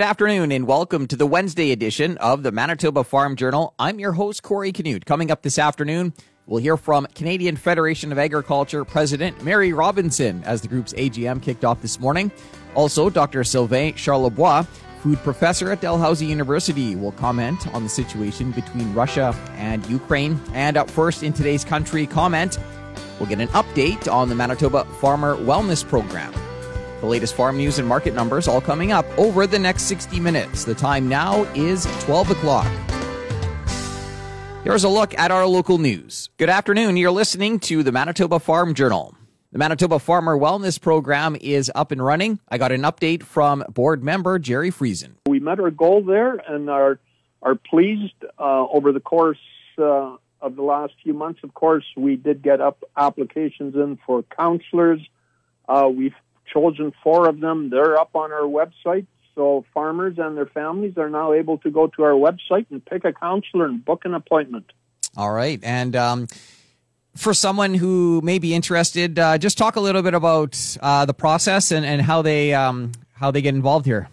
Good afternoon and welcome to the Wednesday edition of the Manitoba Farm Journal. I'm your host, Corey Canute. Coming up this afternoon, we'll hear from Canadian Federation of Agriculture President Mary Robinson as the group's AGM kicked off this morning. Also, Dr. Sylvain Charlebois, food professor at Dalhousie University, will comment on the situation between Russia and Ukraine. And up first in today's country comment, we'll get an update on the Manitoba Farmer Wellness Program. The latest farm news and market numbers all coming up over the next 60 minutes. The time now is 12 o'clock. Here's a look at our local news. Good afternoon. You're listening to the Manitoba Farm Journal. The Manitoba Farmer Wellness Program is up and running. I got an update from board member Jerry Friesen. We met our goal there and are are pleased uh, over the course uh, of the last few months. Of course, we did get up applications in for counselors. Uh, we've chosen four of them. They're up on our website. So farmers and their families are now able to go to our website and pick a counselor and book an appointment. All right. And um, for someone who may be interested, uh, just talk a little bit about uh, the process and, and how they um, how they get involved here.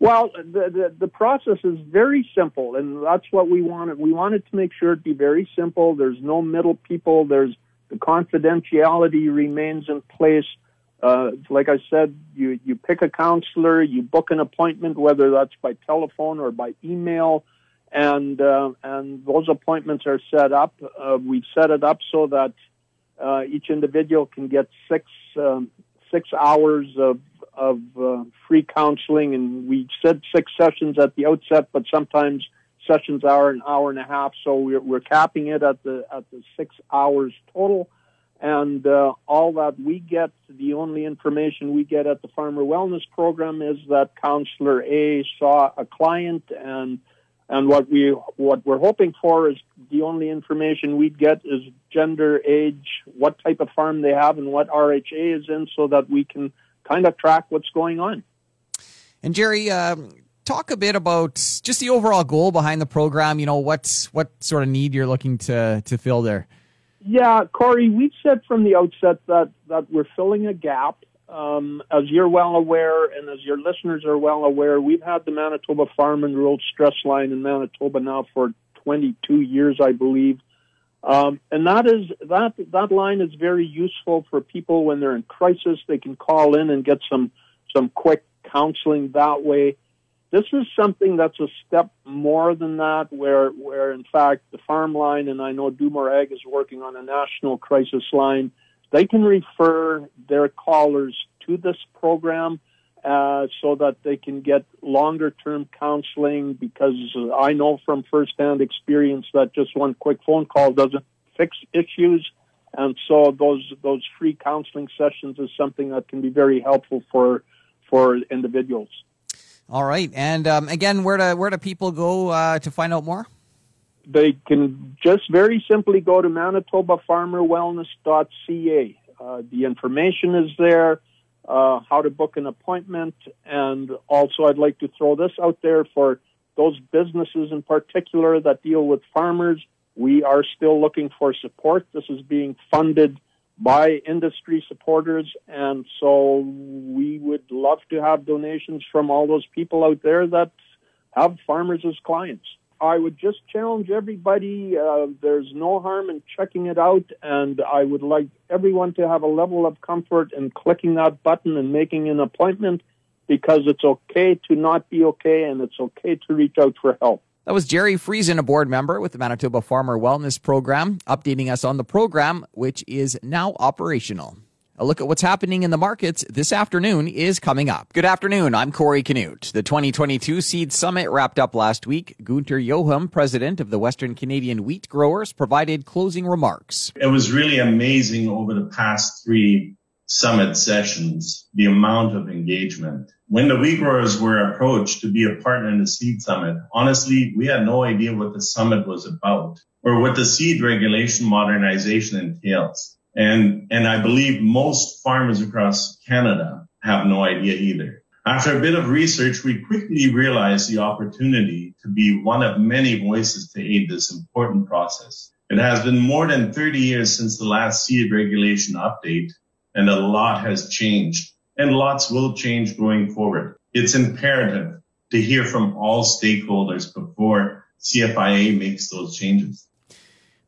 Well, the, the, the process is very simple, and that's what we wanted. We wanted to make sure it be very simple. There's no middle people. There's the confidentiality remains in place. Uh, like I said, you, you pick a counselor, you book an appointment, whether that's by telephone or by email, and uh, and those appointments are set up. Uh, we've set it up so that uh, each individual can get six um, six hours of of uh, free counseling, and we said six sessions at the outset, but sometimes sessions are an hour and a half, so we're, we're capping it at the at the six hours total and uh, all that we get, the only information we get at the Farmer Wellness Program is that Counselor A saw a client, and and what we what we're hoping for is the only information we'd get is gender, age, what type of farm they have, and what RHA is in, so that we can kind of track what's going on. And Jerry. Um, talk a bit about just the overall goal behind the program. You know, what's what sort of need you're looking to to fill there. Yeah, Corey, we've said from the outset that, that we're filling a gap. Um, as you're well aware, and as your listeners are well aware, we've had the Manitoba Farm and Rural Stress Line in Manitoba now for 22 years, I believe. Um, and that is that that line is very useful for people when they're in crisis. They can call in and get some some quick counseling that way. This is something that's a step more than that, where, where in fact the farm line, and I know Do More Ag is working on a national crisis line, they can refer their callers to this program uh, so that they can get longer term counseling because I know from firsthand experience that just one quick phone call doesn't fix issues. And so those those free counseling sessions is something that can be very helpful for for individuals. All right, and um, again, where do where do people go uh, to find out more? They can just very simply go to ManitobaFarmerWellness.ca. Uh, the information is there, uh, how to book an appointment, and also I'd like to throw this out there for those businesses in particular that deal with farmers. We are still looking for support. This is being funded by industry supporters. And so we would love to have donations from all those people out there that have farmers as clients. I would just challenge everybody. Uh, there's no harm in checking it out, and I would like everyone to have a level of comfort in clicking that button and making an appointment because it's okay to not be okay, and it's okay to reach out for help. That was Jerry Friesen, a board member with the Manitoba Farmer Wellness Program, updating us on the program, which is now operational. A look at what's happening in the markets this afternoon is coming up. Good afternoon. I'm Corey Canute. The 2022 Seed Summit wrapped up last week. Gunter Jochum, president of the Western Canadian Wheat Growers, provided closing remarks. It was really amazing over the past three summit sessions, the amount of engagement. When the growers were approached to be a partner in the seed summit, honestly, we had no idea what the summit was about or what the seed regulation modernization entails. And, and I believe most farmers across Canada have no idea either. After a bit of research, we quickly realized the opportunity to be one of many voices to aid this important process. It has been more than 30 years since the last seed regulation update, and a lot has changed and lots will change going forward. It's imperative to hear from all stakeholders before CFIA makes those changes.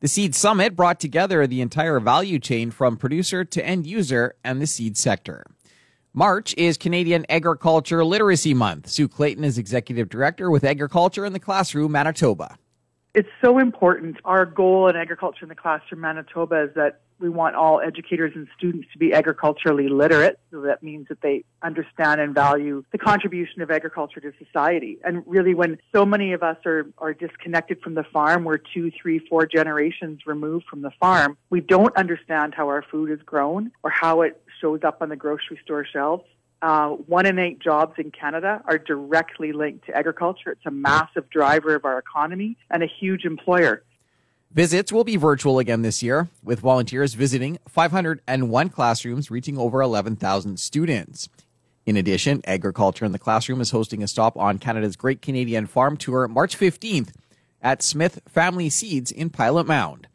The Seed Summit brought together the entire value chain from producer to end user and the seed sector. March is Canadian Agriculture Literacy Month. Sue Clayton is Executive Director with Agriculture in the Classroom, Manitoba. It's so important. Our goal in Agriculture in the Classroom, Manitoba is that we want all educators and students to be agriculturally literate. So that means that they understand and value the contribution of agriculture to society. And really, when so many of us are, are disconnected from the farm, we're two, three, four generations removed from the farm, we don't understand how our food is grown or how it shows up on the grocery store shelves. Uh, one in eight jobs in Canada are directly linked to agriculture. It's a massive driver of our economy and a huge employer. Visits will be virtual again this year, with volunteers visiting 501 classrooms, reaching over 11,000 students. In addition, Agriculture in the Classroom is hosting a stop on Canada's Great Canadian Farm Tour March 15th at Smith Family Seeds in Pilot Mound.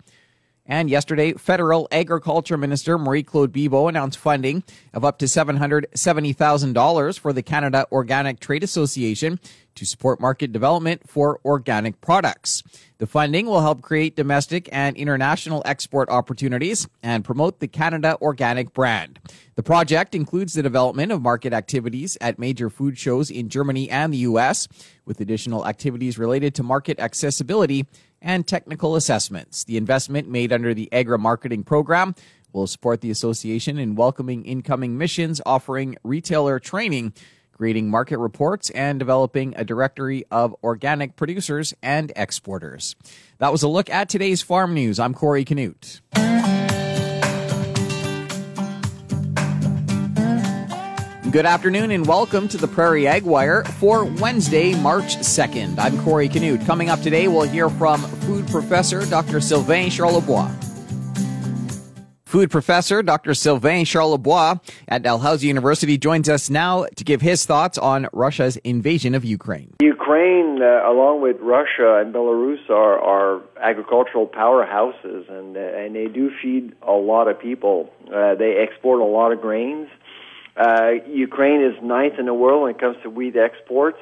And yesterday, Federal Agriculture Minister Marie Claude Bibeau announced funding of up to $770,000 for the Canada Organic Trade Association to support market development for organic products. The funding will help create domestic and international export opportunities and promote the Canada Organic brand. The project includes the development of market activities at major food shows in Germany and the U.S., with additional activities related to market accessibility and technical assessments. The investment made under the AgriMarketing Program will support the association in welcoming incoming missions, offering retailer training creating market reports, and developing a directory of organic producers and exporters. That was a look at today's farm news. I'm Corey Canute. Good afternoon and welcome to the Prairie Ag Wire for Wednesday, March 2nd. I'm Corey Canute. Coming up today, we'll hear from food professor Dr. Sylvain Charlebois. Food professor Dr. Sylvain Charlebois at Dalhousie University joins us now to give his thoughts on Russia's invasion of Ukraine. Ukraine, uh, along with Russia and Belarus, are, are agricultural powerhouses, and uh, and they do feed a lot of people. Uh, they export a lot of grains. Uh, Ukraine is ninth in the world when it comes to wheat exports.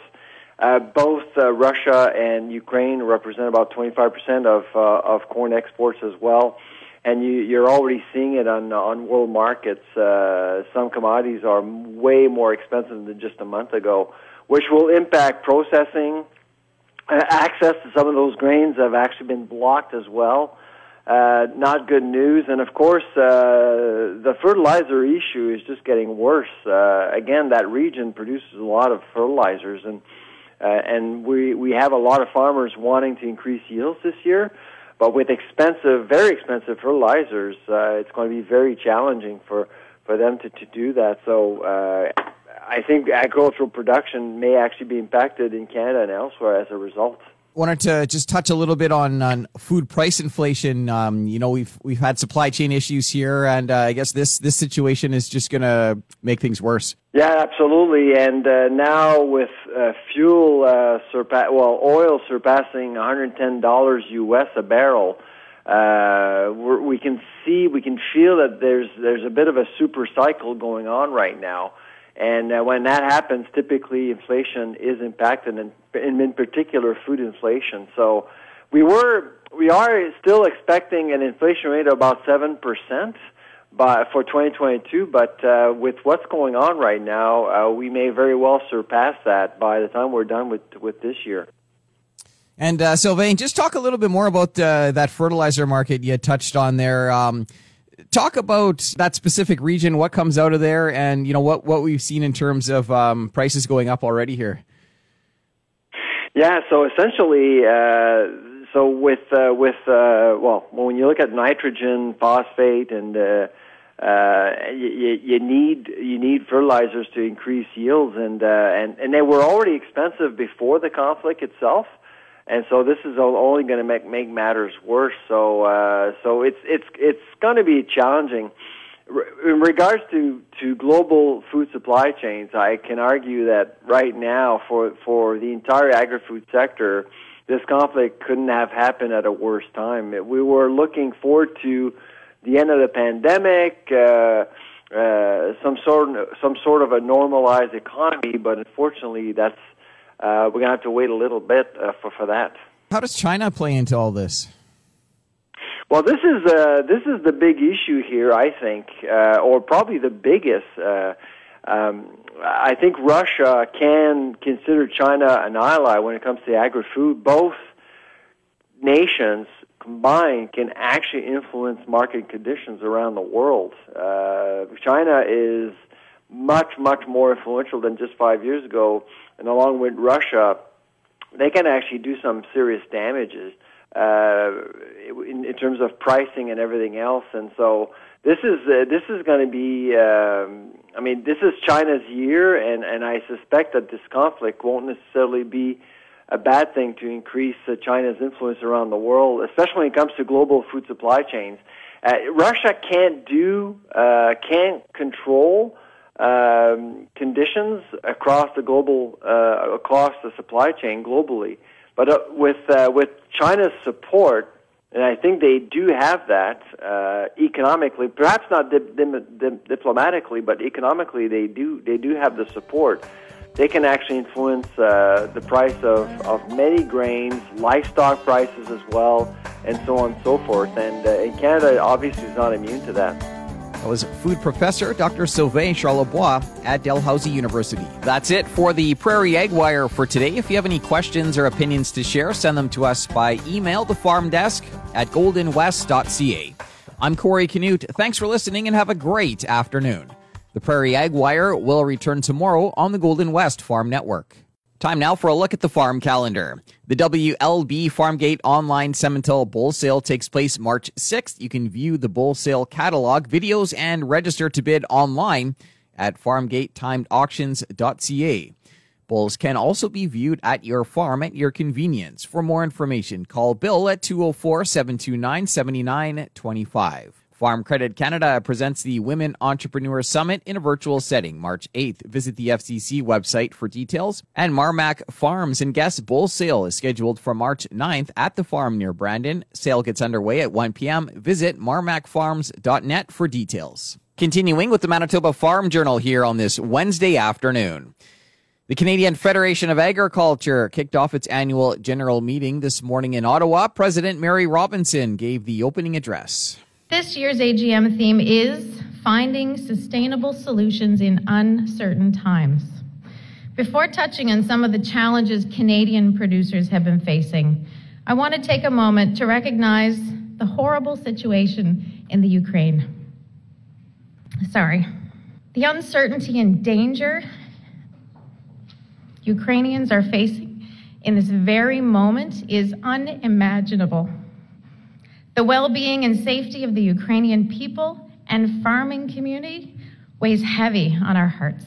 Uh, both uh, Russia and Ukraine represent about 25% of of corn exports as well and you, you're already seeing it on on world markets. Uh, some commodities are way more expensive than just a month ago, which will impact processing. Uh, access to some of those grains have actually been blocked as well. Uh, not good news, and of course, uh, the fertilizer issue is just getting worse. Uh, again, that region produces a lot of fertilizers, and uh, and we we have a lot of farmers wanting to increase yields this year but with expensive, very expensive fertilizers, uh, it's going to be very challenging for, for them to, to do that. So uh, I think agricultural production may actually be impacted in Canada and elsewhere as a result wanted to just touch a little bit on, on food price inflation. Um, you know, we've we've had supply chain issues here, and uh, I guess this this situation is just going to make things worse. Yeah, absolutely. And uh, now with uh, fuel uh, surpass well, oil surpassing 110 dollars US a barrel. Uh, we can see, we can feel that there's there's a bit of a super cycle going on right now. And uh, when that happens, typically inflation is impacted, and in, particular, food inflation. So we were, we are still expecting an inflation rate of about seven percent by for 2022. But uh, with what's going on right now, uh, we may very well surpass that by the time we're done with with this year. And uh, Sylvain, just talk a little bit more about uh, that fertilizer market you touched on there. Um, talk about that specific region, what comes out of there, and you know what what we've seen in terms of um, prices going up already here. Yeah, so essentially, uh, so with uh, with uh, well, when you look at nitrogen, phosphate, and uh, uh, you, you need you need fertilizers to increase yields, and uh, and and they were already expensive before the conflict itself and so this is only going to make make matters worse. So uh, so it's it's it's going to be challenging. In regards to, to global food supply chains, I can argue that right now, for for the entire agri-food sector, this conflict couldn't have happened at a worse time. We were looking forward to the end of the pandemic, uh, uh, some sort some sort of a normalized economy, but unfortunately, that's uh, we're going to have to wait a little bit uh, for for that. How does China play into all this? Well, this is uh, this is the big issue here, I think, uh, or probably the biggest. Uh, um, I think Russia can consider China an ally when it comes to agri-food. Both nations combined can actually influence market conditions around the world. Uh, China is much, much more influential than just five years ago, and along with Russia, they can actually do some serious damages uh, in, in terms of pricing and everything else. And so this is uh, this is going to be. Um, I mean, this is China's year, and and I suspect that this conflict won't necessarily be a bad thing to increase uh, China's influence around the world, especially when it comes to global food supply chains. Uh, Russia can't do, uh, can't control um, conditions across the global, uh, across the supply chain globally. But uh, with uh, with China's support, and I think they do have that uh, economically, perhaps not di- di- di- diplomatically, but economically they do they do have the support. They can actually influence uh, the price of, of many grains, livestock prices as well, and so on and so forth. And, uh, and Canada obviously is not immune to that. That was food professor Dr. Sylvain Charlebois at Dalhousie University. That's it for the Prairie Ag Wire for today. If you have any questions or opinions to share, send them to us by email, the farm desk at goldenwest.ca. I'm Corey Canute. Thanks for listening and have a great afternoon. The Prairie Ag Wire will return tomorrow on the Golden West Farm Network. Time now for a look at the farm calendar. The WLB Farmgate online Simmental bull sale takes place March 6th. You can view the bull sale catalog, videos, and register to bid online at farmgatetimedauctions.ca. Bulls can also be viewed at your farm at your convenience. For more information, call Bill at 204 729 7925. Farm Credit Canada presents the Women Entrepreneur Summit in a virtual setting March 8th. Visit the FCC website for details. And Marmac Farms and Guest Bull Sale is scheduled for March 9th at the farm near Brandon. Sale gets underway at 1 p.m. Visit marmacfarms.net for details. Continuing with the Manitoba Farm Journal here on this Wednesday afternoon. The Canadian Federation of Agriculture kicked off its annual general meeting this morning in Ottawa. President Mary Robinson gave the opening address. This year's AGM theme is Finding Sustainable Solutions in Uncertain Times. Before touching on some of the challenges Canadian producers have been facing, I want to take a moment to recognize the horrible situation in the Ukraine. Sorry. The uncertainty and danger Ukrainians are facing in this very moment is unimaginable. The well being and safety of the Ukrainian people and farming community weighs heavy on our hearts.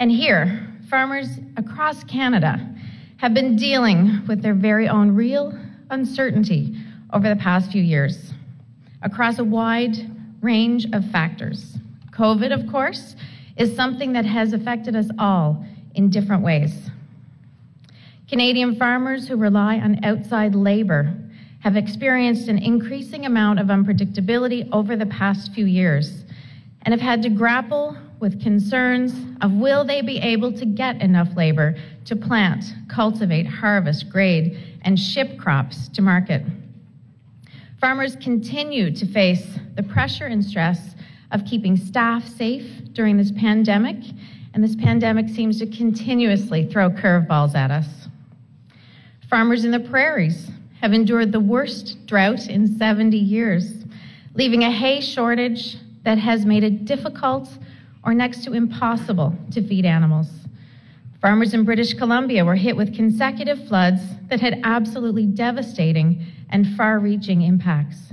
And here, farmers across Canada have been dealing with their very own real uncertainty over the past few years across a wide range of factors. COVID, of course, is something that has affected us all in different ways. Canadian farmers who rely on outside labor have experienced an increasing amount of unpredictability over the past few years and have had to grapple with concerns of will they be able to get enough labor to plant, cultivate, harvest, grade, and ship crops to market. Farmers continue to face the pressure and stress of keeping staff safe during this pandemic, and this pandemic seems to continuously throw curveballs at us. Farmers in the prairies have endured the worst drought in 70 years, leaving a hay shortage that has made it difficult or next to impossible to feed animals. Farmers in British Columbia were hit with consecutive floods that had absolutely devastating and far reaching impacts.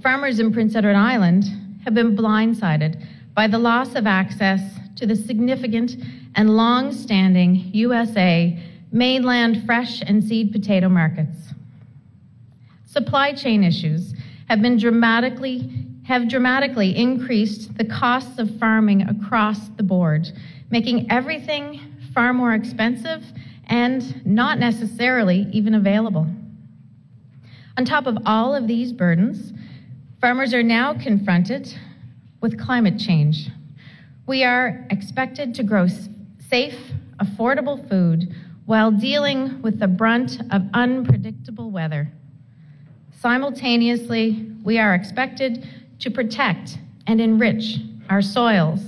Farmers in Prince Edward Island have been blindsided by the loss of access to the significant and long standing USA mainland fresh and seed potato markets. Supply chain issues have been dramatically have dramatically increased the costs of farming across the board, making everything far more expensive and not necessarily even available. On top of all of these burdens, farmers are now confronted with climate change, We are expected to grow safe, affordable food while dealing with the brunt of unpredictable weather. Simultaneously, we are expected to protect and enrich our soils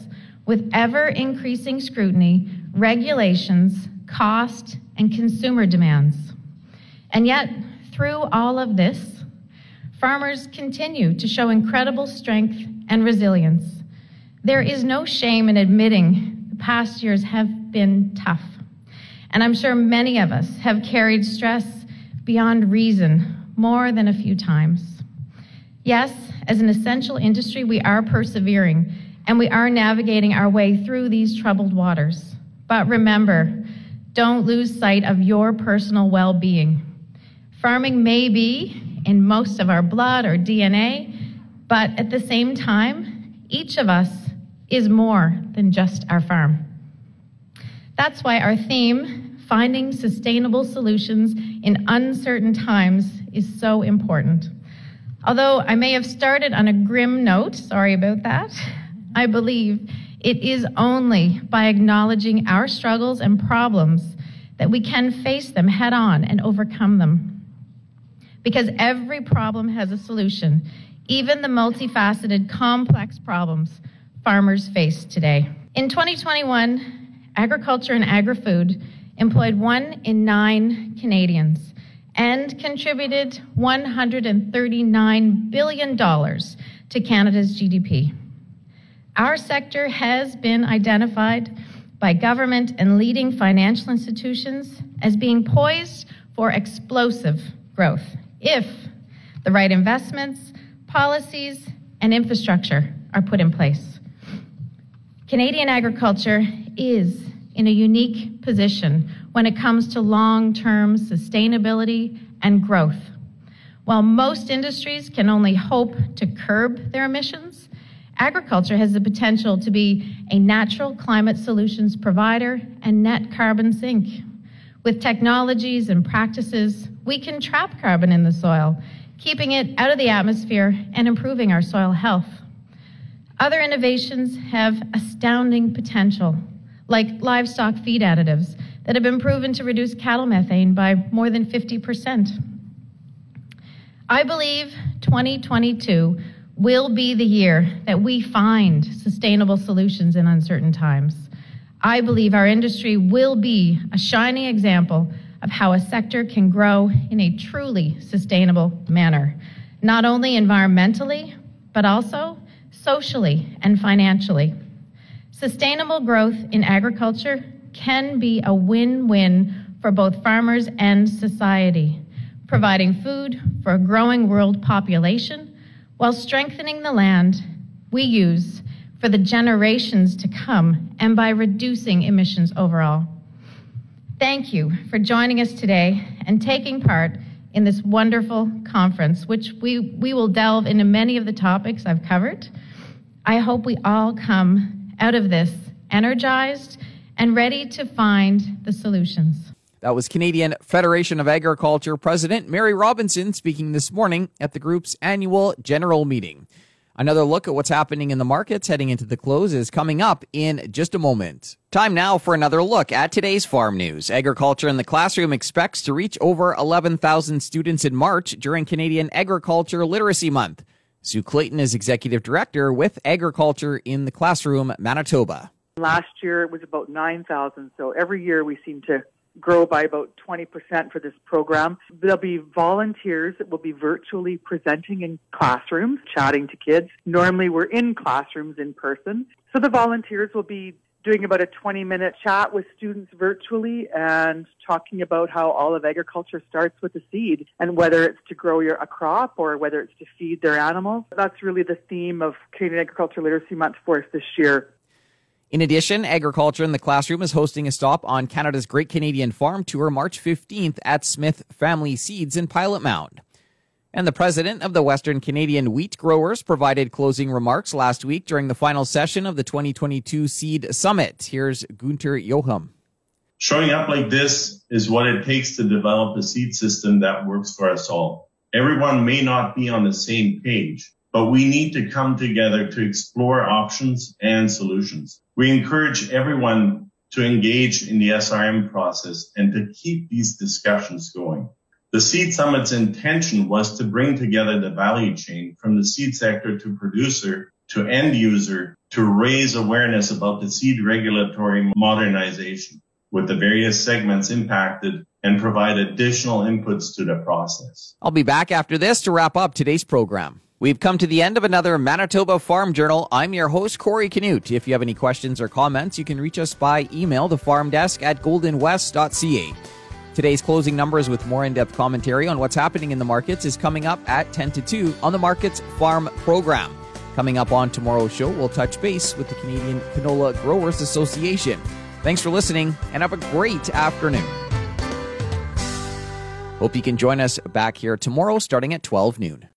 with ever increasing scrutiny, regulations, cost, and consumer demands. And yet, through all of this, farmers continue to show incredible strength and resilience. There is no shame in admitting the past years have been tough. And I'm sure many of us have carried stress beyond reason more than a few times. Yes, as an essential industry, we are persevering and we are navigating our way through these troubled waters. But remember, don't lose sight of your personal well being. Farming may be in most of our blood or DNA, but at the same time, each of us is more than just our farm. That's why our theme, Finding Sustainable Solutions in Uncertain Times, is so important. Although I may have started on a grim note, sorry about that, I believe it is only by acknowledging our struggles and problems that we can face them head on and overcome them. Because every problem has a solution, even the multifaceted, complex problems farmers face today. In 2021, agriculture and agri-food employed one in nine Canadians and contributed $139 billion to Canada's GDP. Our sector has been identified by government and leading financial institutions as being poised for explosive growth if the right investments, policies, and infrastructure are put in place. Canadian agriculture is in a unique position when it comes to long term sustainability and growth. While most industries can only hope to curb their emissions, agriculture has the potential to be a natural climate solutions provider and net carbon sink. With technologies and practices, we can trap carbon in the soil, keeping it out of the atmosphere and improving our soil health. Other innovations have astounding potential, like livestock feed additives that have been proven to reduce cattle methane by more than 50%. I believe 2022 will be the year that we find sustainable solutions in uncertain times. I believe our industry will be a shining example of how a sector can grow in a truly sustainable manner, not only environmentally, but also socially and financially. Sustainable growth in agriculture can be a win win for both farmers and society, providing food for a growing world population while strengthening the land we use for the generations to come and by reducing emissions overall. Thank you for joining us today and taking part in this wonderful conference, which we, we will delve into many of the topics I've covered. I hope we all come out of this energized and ready to find the solutions. That was Canadian Federation of Agriculture President Mary Robinson speaking this morning at the group's annual general meeting. Another look at what's happening in the markets heading into the close is coming up in just a moment. Time now for another look at today's farm news. Agriculture in the Classroom expects to reach over 11,000 students in March during Canadian Agriculture Literacy Month. Sue Clayton is Executive Director with Agriculture in the Classroom, Manitoba. Last year it was about 9,000, so every year we seem to grow by about 20% for this program. There'll be volunteers that will be virtually presenting in classrooms, chatting to kids. Normally we're in classrooms in person. So the volunteers will be doing about a 20 minute chat with students virtually and talking about how all of agriculture starts with the seed and whether it's to grow your, a crop or whether it's to feed their animals. That's really the theme of Canadian Agriculture Literacy Month for us this year. In addition, Agriculture in the Classroom is hosting a stop on Canada's Great Canadian Farm Tour March 15th at Smith Family Seeds in Pilot Mound. And the president of the Western Canadian Wheat Growers provided closing remarks last week during the final session of the 2022 Seed Summit. Here's Gunter Jochum. Showing up like this is what it takes to develop a seed system that works for us all. Everyone may not be on the same page, but we need to come together to explore options and solutions. We encourage everyone to engage in the SRM process and to keep these discussions going. The Seed Summit's intention was to bring together the value chain from the seed sector to producer to end user to raise awareness about the seed regulatory modernization with the various segments impacted and provide additional inputs to the process. I'll be back after this to wrap up today's program. We've come to the end of another Manitoba Farm Journal. I'm your host, Corey Canute. If you have any questions or comments, you can reach us by email, the farm desk at goldenwest.ca. Today's closing numbers with more in depth commentary on what's happening in the markets is coming up at 10 to 2 on the Markets Farm program. Coming up on tomorrow's show, we'll touch base with the Canadian Canola Growers Association. Thanks for listening and have a great afternoon. Hope you can join us back here tomorrow starting at 12 noon.